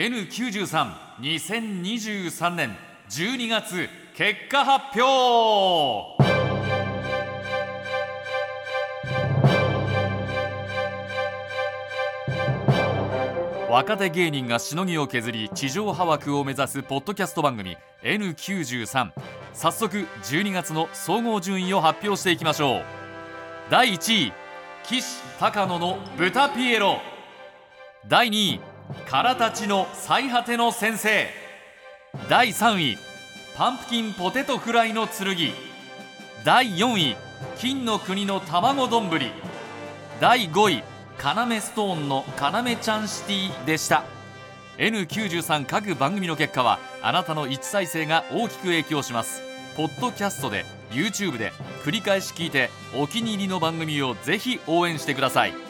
N932023 年12月結果発表若手芸人がしのぎを削り地上波枠を目指すポッドキャスト番組 N93 早速12月の総合順位を発表していきましょう。第1位岸高野の豚ピエロ。第2位からたちの最果ての先生。第3位パンプキンポテトフライの剣。第4位金の国の卵丼。第5位カナメストーンのカナメちゃんシティでした。N93 各番組の結果はあなたの一再生が大きく影響します。ポッドキャストで YouTube で繰り返し聞いてお気に入りの番組をぜひ応援してください。